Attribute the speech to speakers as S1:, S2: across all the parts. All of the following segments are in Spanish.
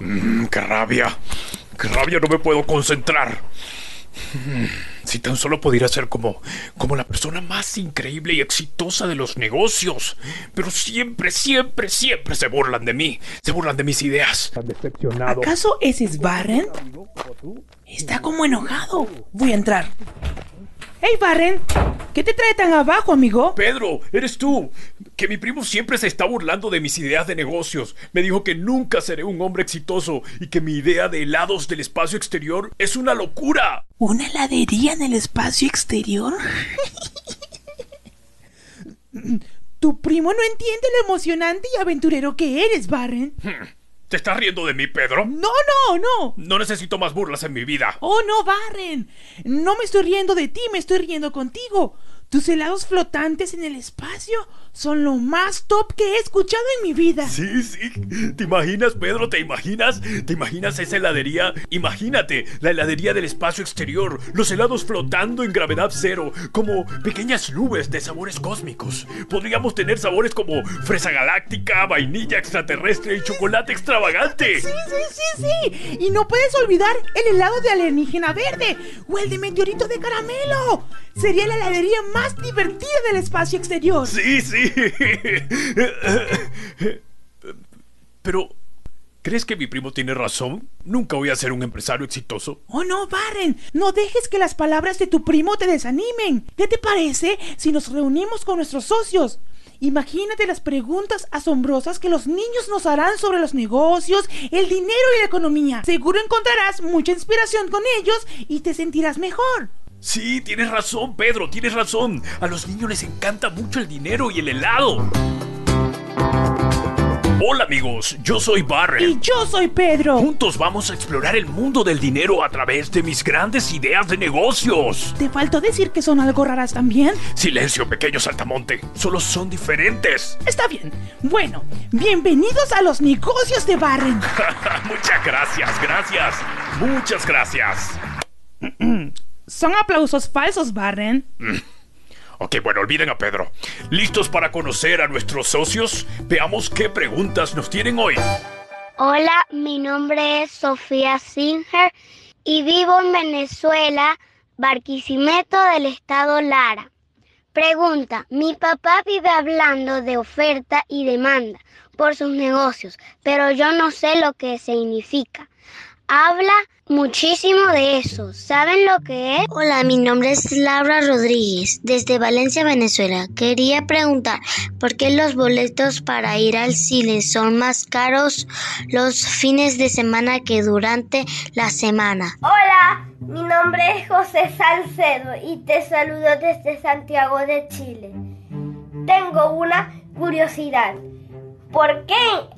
S1: Mm, ¡Qué rabia! ¡Qué rabia! No me puedo concentrar. Mm, si tan solo pudiera ser como, como la persona más increíble y exitosa de los negocios. Pero siempre, siempre, siempre se burlan de mí. Se burlan de mis ideas.
S2: decepcionado.
S3: ¿Acaso ese es Barren? Está como enojado. Voy a entrar. ¡Hey, Barren! ¿Qué te trae tan abajo, amigo?
S1: Pedro, eres tú. Que mi primo siempre se está burlando de mis ideas de negocios. Me dijo que nunca seré un hombre exitoso y que mi idea de helados del espacio exterior es una locura.
S3: ¿Una heladería en el espacio exterior? tu primo no entiende lo emocionante y aventurero que eres, Barren.
S1: ¿Te estás riendo de mí, Pedro?
S3: No, no, no.
S1: No necesito más burlas en mi vida.
S3: Oh, no, Barren. No me estoy riendo de ti, me estoy riendo contigo. Tus helados flotantes en el espacio son lo más top que he escuchado en mi vida.
S1: Sí, sí. ¿Te imaginas, Pedro? ¿Te imaginas? ¿Te imaginas esa heladería? Imagínate, la heladería del espacio exterior, los helados flotando en gravedad cero, como pequeñas nubes de sabores cósmicos. Podríamos tener sabores como fresa galáctica, vainilla extraterrestre y chocolate extravagante.
S3: Sí, sí, sí, sí. Y no puedes olvidar el helado de alienígena verde o el de meteorito de caramelo. Sería la heladería más divertida del espacio exterior.
S1: Sí, sí. Pero, ¿crees que mi primo tiene razón? Nunca voy a ser un empresario exitoso.
S3: Oh, no, Barren. No dejes que las palabras de tu primo te desanimen. ¿Qué te parece si nos reunimos con nuestros socios? Imagínate las preguntas asombrosas que los niños nos harán sobre los negocios, el dinero y la economía. Seguro encontrarás mucha inspiración con ellos y te sentirás mejor.
S1: Sí, tienes razón, Pedro, tienes razón. A los niños les encanta mucho el dinero y el helado. Hola amigos, yo soy Barren.
S3: Y yo soy Pedro.
S1: Juntos vamos a explorar el mundo del dinero a través de mis grandes ideas de negocios.
S3: ¿Te faltó decir que son algo raras también?
S1: Silencio, pequeño saltamonte. Solo son diferentes.
S3: Está bien. Bueno, bienvenidos a los negocios de Barren.
S1: Muchas gracias, gracias. Muchas gracias.
S3: Son aplausos falsos, Barren.
S1: Ok, bueno, olviden a Pedro. ¿Listos para conocer a nuestros socios? Veamos qué preguntas nos tienen hoy.
S4: Hola, mi nombre es Sofía Singer y vivo en Venezuela, Barquisimeto del estado Lara. Pregunta, mi papá vive hablando de oferta y demanda por sus negocios, pero yo no sé lo que significa. Habla muchísimo de eso. ¿Saben lo que es?
S5: Hola, mi nombre es Laura Rodríguez, desde Valencia, Venezuela. Quería preguntar por qué los boletos para ir al cine son más caros los fines de semana que durante la semana.
S6: Hola, mi nombre es José Salcedo y te saludo desde Santiago de Chile. Tengo una curiosidad. ¿Por qué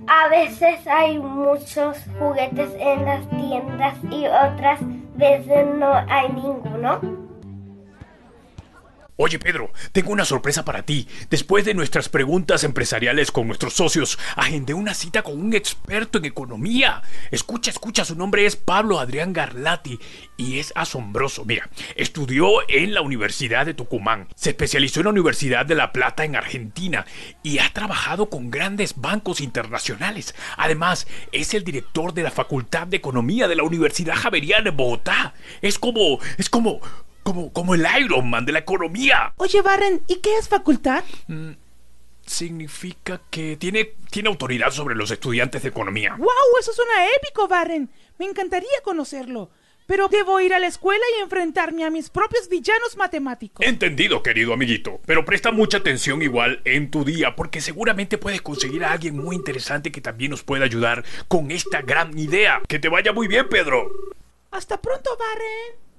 S6: a veces hay muchos juguetes en las tiendas y otras veces no hay ninguno?
S1: Oye Pedro, tengo una sorpresa para ti. Después de nuestras preguntas empresariales con nuestros socios, agendé una cita con un experto en economía. Escucha, escucha, su nombre es Pablo Adrián Garlati y es asombroso. Mira, estudió en la Universidad de Tucumán, se especializó en la Universidad de La Plata en Argentina y ha trabajado con grandes bancos internacionales. Además, es el director de la Facultad de Economía de la Universidad Javeriana en Bogotá. Es como, es como como, como el Iron Man de la economía.
S3: Oye, Barren, ¿y qué es facultad?
S1: Mm, significa que tiene, tiene autoridad sobre los estudiantes de economía.
S3: ¡Wow! Eso suena épico, Barren. Me encantaría conocerlo. Pero debo ir a la escuela y enfrentarme a mis propios villanos matemáticos.
S1: Entendido, querido amiguito. Pero presta mucha atención igual en tu día, porque seguramente puedes conseguir a alguien muy interesante que también nos pueda ayudar con esta gran idea. Que te vaya muy bien, Pedro.
S3: Hasta pronto, Barren.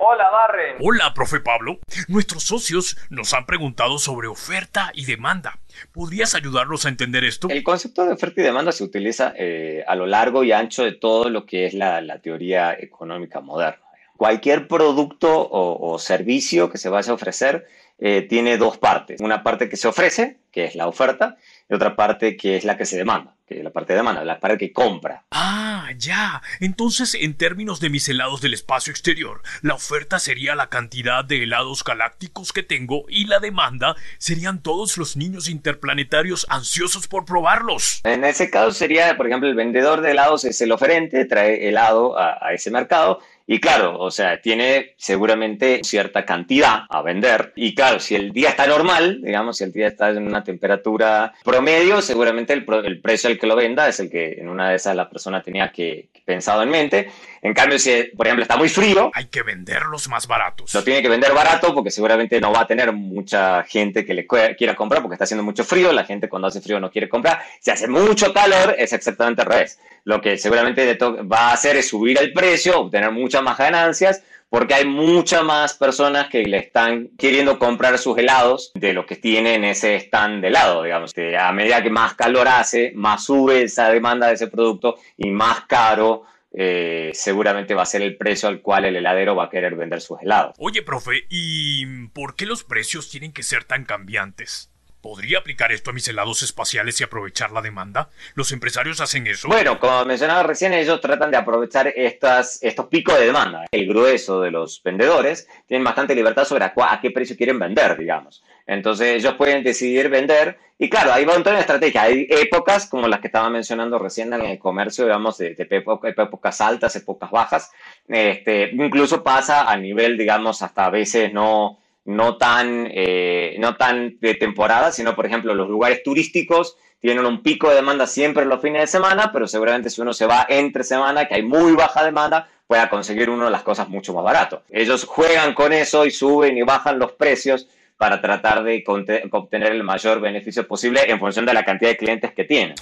S7: Hola, Barren.
S1: Hola, profe Pablo. Nuestros socios nos han preguntado sobre oferta y demanda. ¿Podrías ayudarnos a entender esto?
S7: El concepto de oferta y demanda se utiliza eh, a lo largo y ancho de todo lo que es la, la teoría económica moderna. Cualquier producto o, o, servicio que se vaya a ofrecer eh, tiene dos partes. Una parte que se ofrece, que es la oferta, y otra parte que es la que se demanda, que es la parte de demanda, la parte que compra.
S1: Ah, ya. Entonces, en términos de mis helados del espacio exterior, la oferta sería la cantidad de helados galácticos que tengo y la demanda serían todos los niños interplanetarios ansiosos por probarlos.
S7: En ese caso sería, por ejemplo, el vendedor de helados es el oferente, trae helado a, a ese mercado y claro, o sea, tiene seguramente cierta cantidad a vender. Y claro, si el día está normal, digamos, si el día está en una temperatura promedio, seguramente el, el precio al que lo venda es el que en una de esas la persona tenía que, que pensado en mente. En cambio, si, por ejemplo, está muy frío,
S1: hay que venderlos más baratos.
S7: Lo tiene que vender barato porque seguramente no va a tener mucha gente que le quiera comprar porque está haciendo mucho frío. La gente cuando hace frío no quiere comprar. Si hace mucho calor, es exactamente al revés. Lo que seguramente va a hacer es subir el precio, obtener más ganancias porque hay muchas más personas que le están queriendo comprar sus helados de lo que tiene en ese stand de helado, digamos. A medida que más calor hace, más sube esa demanda de ese producto y más caro eh, seguramente va a ser el precio al cual el heladero va a querer vender sus helados.
S1: Oye, profe, ¿y por qué los precios tienen que ser tan cambiantes? ¿Podría aplicar esto a mis helados espaciales y aprovechar la demanda? ¿Los empresarios hacen eso?
S7: Bueno, como mencionaba recién, ellos tratan de aprovechar estas, estos picos de demanda. El grueso de los vendedores tienen bastante libertad sobre a, qué precio quieren vender, digamos. Entonces ellos pueden decidir vender y claro, va un tono de estrategia. Hay épocas como las que estaba mencionando recién en el comercio, digamos, de, de épocas altas, épocas bajas. Este, incluso pasa a nivel, digamos, hasta a veces no no tan, eh, no tan de temporada, sino, por ejemplo, los lugares turísticos tienen un pico de demanda siempre los fines de semana, pero seguramente si uno se va entre semana, que hay muy baja demanda, pueda conseguir uno las cosas mucho más barato. Ellos juegan con eso y suben y bajan los precios para tratar de obtener el mayor beneficio posible en función de la cantidad de clientes que tienen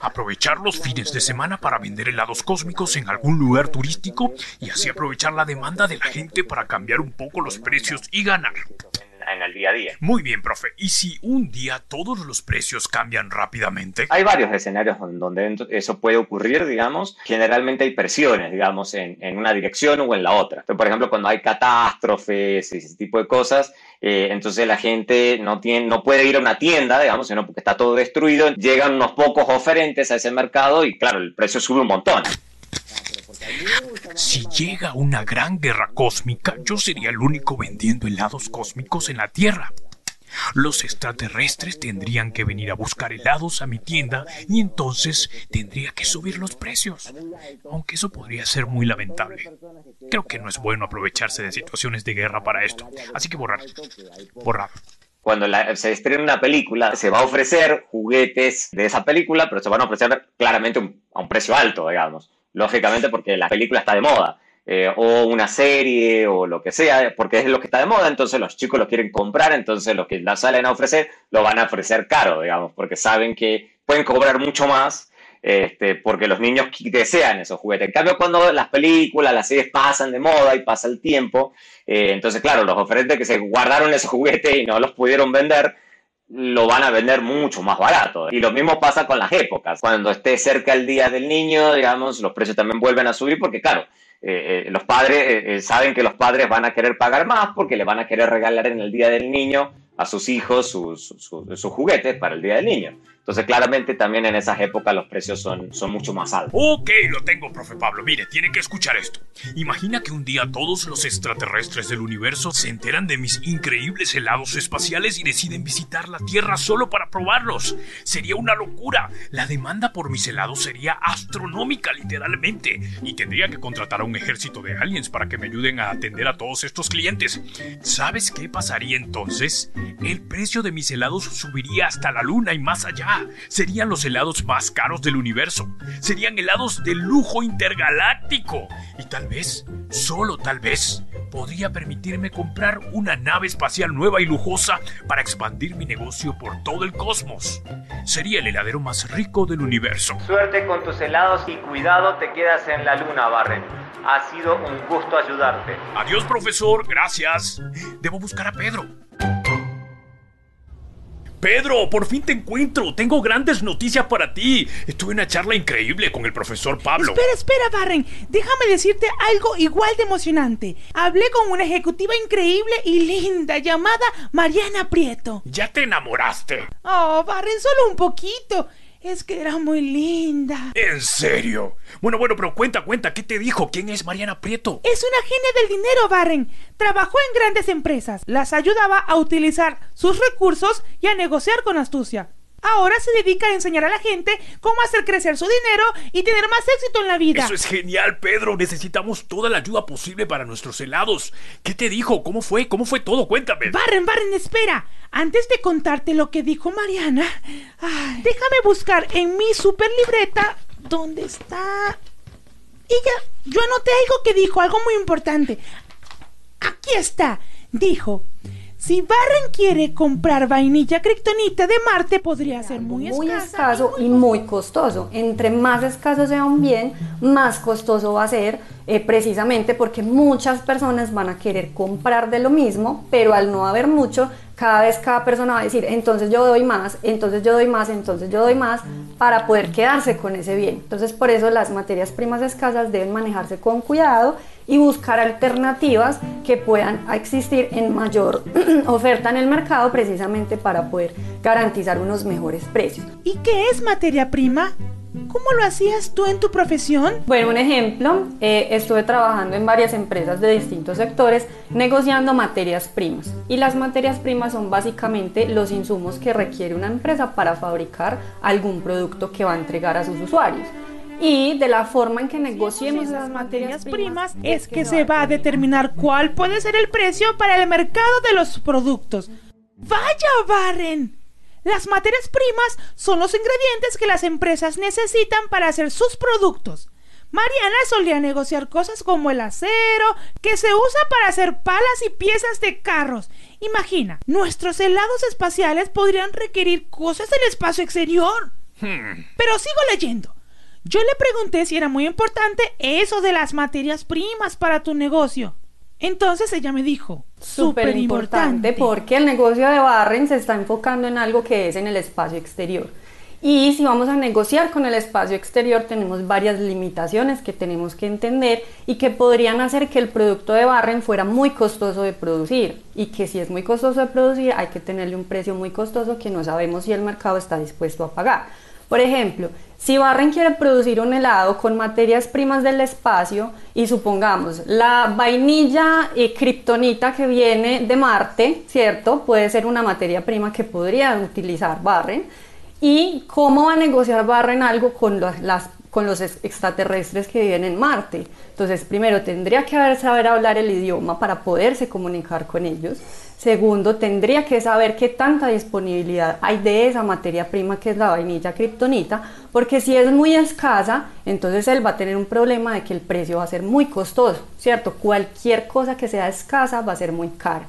S1: aprovechar los fines de semana para vender helados cósmicos en algún lugar turístico y así aprovechar la demanda de la gente para cambiar un poco los precios y ganar
S7: en el día a día.
S1: Muy bien, profe. ¿Y si un día todos los precios cambian rápidamente?
S7: Hay varios escenarios donde eso puede ocurrir, digamos. Generalmente hay presiones, digamos, en, en una dirección o en la otra. Entonces, por ejemplo, cuando hay catástrofes y ese tipo de cosas, eh, entonces la gente no, tiene, no puede ir a una tienda, digamos, sino porque está todo destruido. Llegan unos pocos oferentes a ese mercado y, claro, el precio sube un montón.
S1: Si llega una gran guerra cósmica, yo sería el único vendiendo helados cósmicos en la Tierra. Los extraterrestres tendrían que venir a buscar helados a mi tienda y entonces tendría que subir los precios. Aunque eso podría ser muy lamentable. Creo que no es bueno aprovecharse de situaciones de guerra para esto. Así que borrar. Borrar
S7: cuando se estrena una película, se va a ofrecer juguetes de esa película, pero se van a ofrecer claramente a un precio alto, digamos lógicamente porque la película está de moda. Eh, o una serie o lo que sea, porque es lo que está de moda, entonces los chicos lo quieren comprar, entonces lo que la salen a ofrecer lo van a ofrecer caro, digamos, porque saben que pueden cobrar mucho más este, porque los niños desean esos juguetes. En cambio, cuando las películas, las series pasan de moda y pasa el tiempo, eh, entonces, claro, los oferentes que se guardaron esos juguetes y no los pudieron vender, lo van a vender mucho más barato. Y lo mismo pasa con las épocas. Cuando esté cerca el día del niño, digamos, los precios también vuelven a subir porque, claro, eh, eh, los padres eh, saben que los padres van a querer pagar más porque le van a querer regalar en el día del niño a sus hijos sus, sus, juguetes para el día del niño. Entonces, claramente también en esas épocas los precios son, son mucho más altos.
S1: Ok, lo tengo, profe Pablo. Mire, tiene que escuchar esto. Imagina que un día todos los extraterrestres del universo se enteran de mis increíbles helados espaciales y deciden visitar la Tierra solo para probarlos. Sería una locura. La demanda por mis helados sería astronómica, literalmente. Y tendría que contratar a un ejército de aliens para que me ayuden a atender a todos estos clientes. ¿Sabes qué pasaría entonces? El precio de mis helados subiría hasta la luna y más allá serían los helados más caros del universo. Serían helados de lujo intergaláctico. Y tal vez, solo tal vez, podría permitirme comprar una nave espacial nueva y lujosa para expandir mi negocio por todo el cosmos. Sería el heladero más rico del universo.
S7: Suerte con tus helados y cuidado te quedas en la luna, Barren. Ha sido un gusto ayudarte.
S1: Adiós, profesor. Gracias. Debo buscar a Pedro. Pedro, por fin te encuentro. Tengo grandes noticias para ti. Estuve en una charla increíble con el profesor Pablo.
S3: Espera, espera, Barren. Déjame decirte algo igual de emocionante. Hablé con una ejecutiva increíble y linda llamada Mariana Prieto.
S1: ¿Ya te enamoraste?
S3: Oh, Barren, solo un poquito. Es que era muy linda.
S1: ¿En serio? Bueno, bueno, pero cuenta, cuenta, ¿qué te dijo? ¿Quién es Mariana Prieto?
S3: Es una genia del dinero, Barren. Trabajó en grandes empresas. Las ayudaba a utilizar sus recursos y a negociar con astucia. Ahora se dedica a enseñar a la gente cómo hacer crecer su dinero y tener más éxito en la vida.
S1: Eso es genial, Pedro. Necesitamos toda la ayuda posible para nuestros helados. ¿Qué te dijo? ¿Cómo fue? ¿Cómo fue todo? Cuéntame.
S3: Barren, Barren, espera. Antes de contarte lo que dijo Mariana, ay, déjame buscar en mi super libreta dónde está. Ella, yo anoté algo que dijo, algo muy importante. Aquí está. Dijo, si Barren quiere comprar vainilla criptonita de Marte, podría ser muy,
S2: muy escaso y muy costoso. Entre más escaso sea un bien, más costoso va a ser, eh, precisamente porque muchas personas van a querer comprar de lo mismo, pero al no haber mucho, cada vez cada persona va a decir, entonces yo doy más, entonces yo doy más, entonces yo doy más, para poder quedarse con ese bien. Entonces por eso las materias primas escasas deben manejarse con cuidado y buscar alternativas que puedan existir en mayor oferta en el mercado precisamente para poder garantizar unos mejores precios.
S3: ¿Y qué es materia prima? ¿Cómo lo hacías tú en tu profesión?
S2: Bueno, un ejemplo, eh, estuve trabajando en varias empresas de distintos sectores negociando materias primas. Y las materias primas son básicamente los insumos que requiere una empresa para fabricar algún producto que va a entregar a sus usuarios. Y de la forma en que negociemos esas materias primas
S3: es que se va a determinar cuál puede ser el precio para el mercado de los productos. ¡Vaya, Barren! Las materias primas son los ingredientes que las empresas necesitan para hacer sus productos. Mariana solía negociar cosas como el acero, que se usa para hacer palas y piezas de carros. Imagina, nuestros helados espaciales podrían requerir cosas del espacio exterior. Pero sigo leyendo. Yo le pregunté si era muy importante eso de las materias primas para tu negocio. Entonces ella me dijo,
S2: súper importante porque el negocio de Barren se está enfocando en algo que es en el espacio exterior. Y si vamos a negociar con el espacio exterior, tenemos varias limitaciones que tenemos que entender y que podrían hacer que el producto de Barren fuera muy costoso de producir. Y que si es muy costoso de producir, hay que tenerle un precio muy costoso que no sabemos si el mercado está dispuesto a pagar. Por ejemplo, si Barren quiere producir un helado con materias primas del espacio y supongamos la vainilla y kriptonita que viene de Marte, ¿cierto? Puede ser una materia prima que podría utilizar Barren. ¿Y cómo va a negociar Barren algo con los, con los extraterrestres que viven en Marte? Entonces, primero, tendría que saber hablar el idioma para poderse comunicar con ellos. Segundo, tendría que saber qué tanta disponibilidad hay de esa materia prima que es la vainilla kriptonita, porque si es muy escasa, entonces él va a tener un problema de que el precio va a ser muy costoso, ¿cierto? Cualquier cosa que sea escasa va a ser muy cara.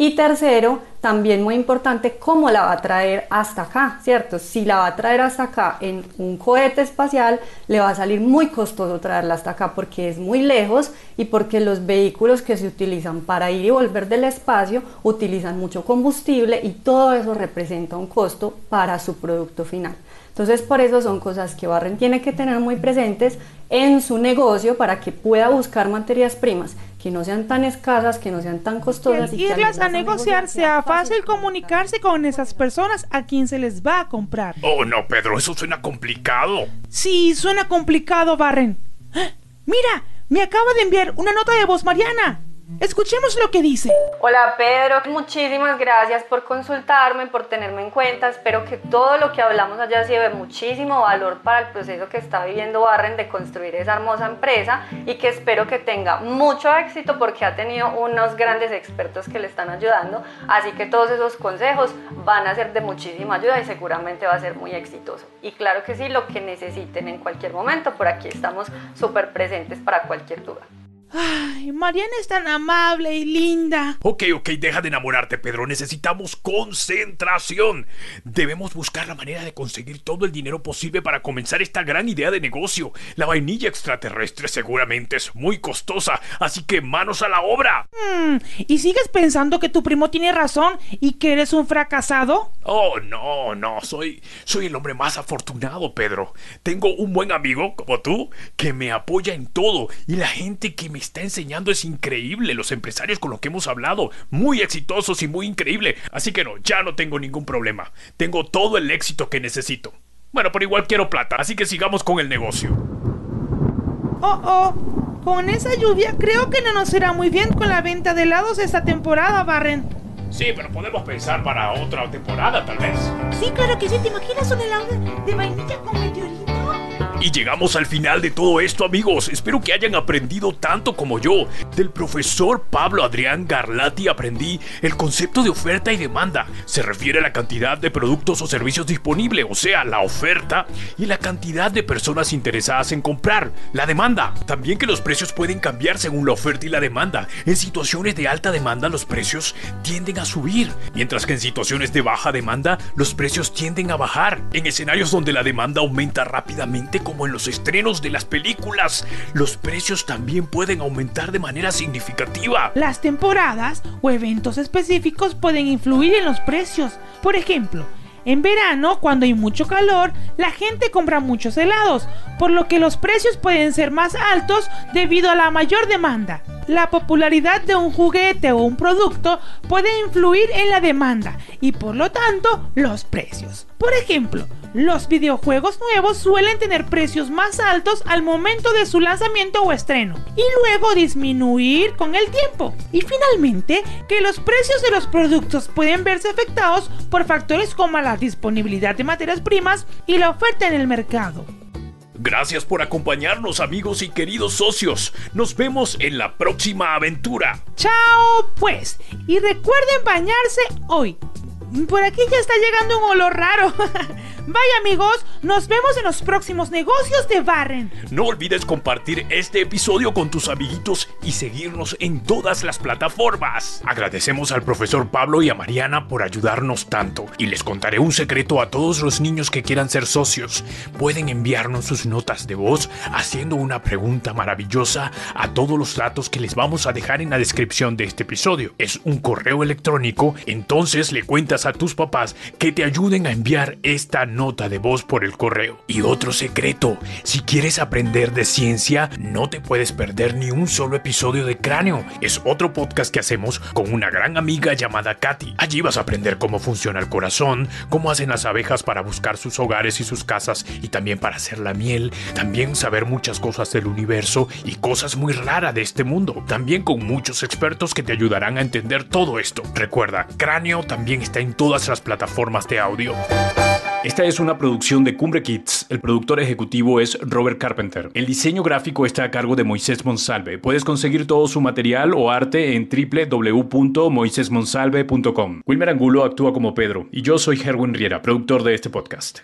S2: Y tercero, también muy importante, cómo la va a traer hasta acá, ¿cierto? Si la va a traer hasta acá en un cohete espacial, le va a salir muy costoso traerla hasta acá porque es muy lejos y porque los vehículos que se utilizan para ir y volver del espacio utilizan mucho combustible y todo eso representa un costo para su producto final. Entonces, por eso son cosas que Barren tiene que tener muy presentes en su negocio para que pueda buscar materias primas que no sean tan escasas, que no sean tan costosas.
S3: Y irlas
S2: irlas
S3: a negociar sea fácil comunicarse con esas personas a quien se les va a comprar.
S1: Oh, no, Pedro, eso suena complicado.
S3: Sí, suena complicado, Barren. ¡Ah! Mira, me acaba de enviar una nota de voz Mariana. Escuchemos lo que dice.
S2: Hola Pedro, muchísimas gracias por consultarme, por tenerme en cuenta. Espero que todo lo que hablamos haya sido de muchísimo valor para el proceso que está viviendo Barren de construir esa hermosa empresa y que espero que tenga mucho éxito porque ha tenido unos grandes expertos que le están ayudando. Así que todos esos consejos van a ser de muchísima ayuda y seguramente va a ser muy exitoso. Y claro que sí, lo que necesiten en cualquier momento, por aquí estamos súper presentes para cualquier duda.
S3: Ay, Mariana es tan amable y linda.
S1: Ok, ok, deja de enamorarte, Pedro. Necesitamos concentración. Debemos buscar la manera de conseguir todo el dinero posible para comenzar esta gran idea de negocio. La vainilla extraterrestre seguramente es muy costosa, así que manos a la obra.
S3: Hmm, ¿Y sigues pensando que tu primo tiene razón y que eres un fracasado?
S1: Oh, no, no, soy, soy el hombre más afortunado, Pedro. Tengo un buen amigo, como tú, que me apoya en todo y la gente que me está enseñando es increíble. Los empresarios con los que hemos hablado, muy exitosos y muy increíble. Así que no, ya no tengo ningún problema. Tengo todo el éxito que necesito. Bueno, pero igual quiero plata, así que sigamos con el negocio.
S3: Oh, oh, con esa lluvia creo que no nos irá muy bien con la venta de helados esta temporada, Barren.
S1: Sí, pero podemos pensar para otra temporada, tal vez.
S3: Sí, claro que sí. ¿Te imaginas un helado de vainilla con?
S1: Y llegamos al final de todo esto amigos, espero que hayan aprendido tanto como yo. Del profesor Pablo Adrián Garlati aprendí el concepto de oferta y demanda. Se refiere a la cantidad de productos o servicios disponibles, o sea, la oferta, y la cantidad de personas interesadas en comprar, la demanda. También que los precios pueden cambiar según la oferta y la demanda. En situaciones de alta demanda los precios tienden a subir, mientras que en situaciones de baja demanda los precios tienden a bajar. En escenarios donde la demanda aumenta rápidamente, como en los estrenos de las películas, los precios también pueden aumentar de manera significativa.
S3: Las temporadas o eventos específicos pueden influir en los precios. Por ejemplo, en verano, cuando hay mucho calor, la gente compra muchos helados, por lo que los precios pueden ser más altos debido a la mayor demanda. La popularidad de un juguete o un producto puede influir en la demanda y por lo tanto los precios. Por ejemplo, los videojuegos nuevos suelen tener precios más altos al momento de su lanzamiento o estreno y luego disminuir con el tiempo. Y finalmente, que los precios de los productos pueden verse afectados por factores como la disponibilidad de materias primas y la oferta en el mercado.
S1: Gracias por acompañarnos amigos y queridos socios. Nos vemos en la próxima aventura.
S3: Chao pues. Y recuerden bañarse hoy. Por aquí ya está llegando un olor raro. Vaya amigos, nos vemos en los próximos negocios de Barren.
S1: No olvides compartir este episodio con tus amiguitos y seguirnos en todas las plataformas. Agradecemos al profesor Pablo y a Mariana por ayudarnos tanto. Y les contaré un secreto a todos los niños que quieran ser socios. Pueden enviarnos sus notas de voz haciendo una pregunta maravillosa a todos los datos que les vamos a dejar en la descripción de este episodio. Es un correo electrónico, entonces le cuentas a tus papás que te ayuden a enviar esta nota de voz por el correo. Y otro secreto, si quieres aprender de ciencia, no te puedes perder ni un solo episodio de Cráneo. Es otro podcast que hacemos con una gran amiga llamada Katy. Allí vas a aprender cómo funciona el corazón, cómo hacen las abejas para buscar sus hogares y sus casas y también para hacer la miel, también saber muchas cosas del universo y cosas muy raras de este mundo. También con muchos expertos que te ayudarán a entender todo esto. Recuerda, Cráneo también está en todas las plataformas de audio. Esta es una producción de Cumbre Kids. El productor ejecutivo es Robert Carpenter. El diseño gráfico está a cargo de Moisés Monsalve. Puedes conseguir todo su material o arte en www.moisesmonsalve.com. Wilmer Angulo actúa como Pedro y yo soy Herwin Riera, productor de este podcast.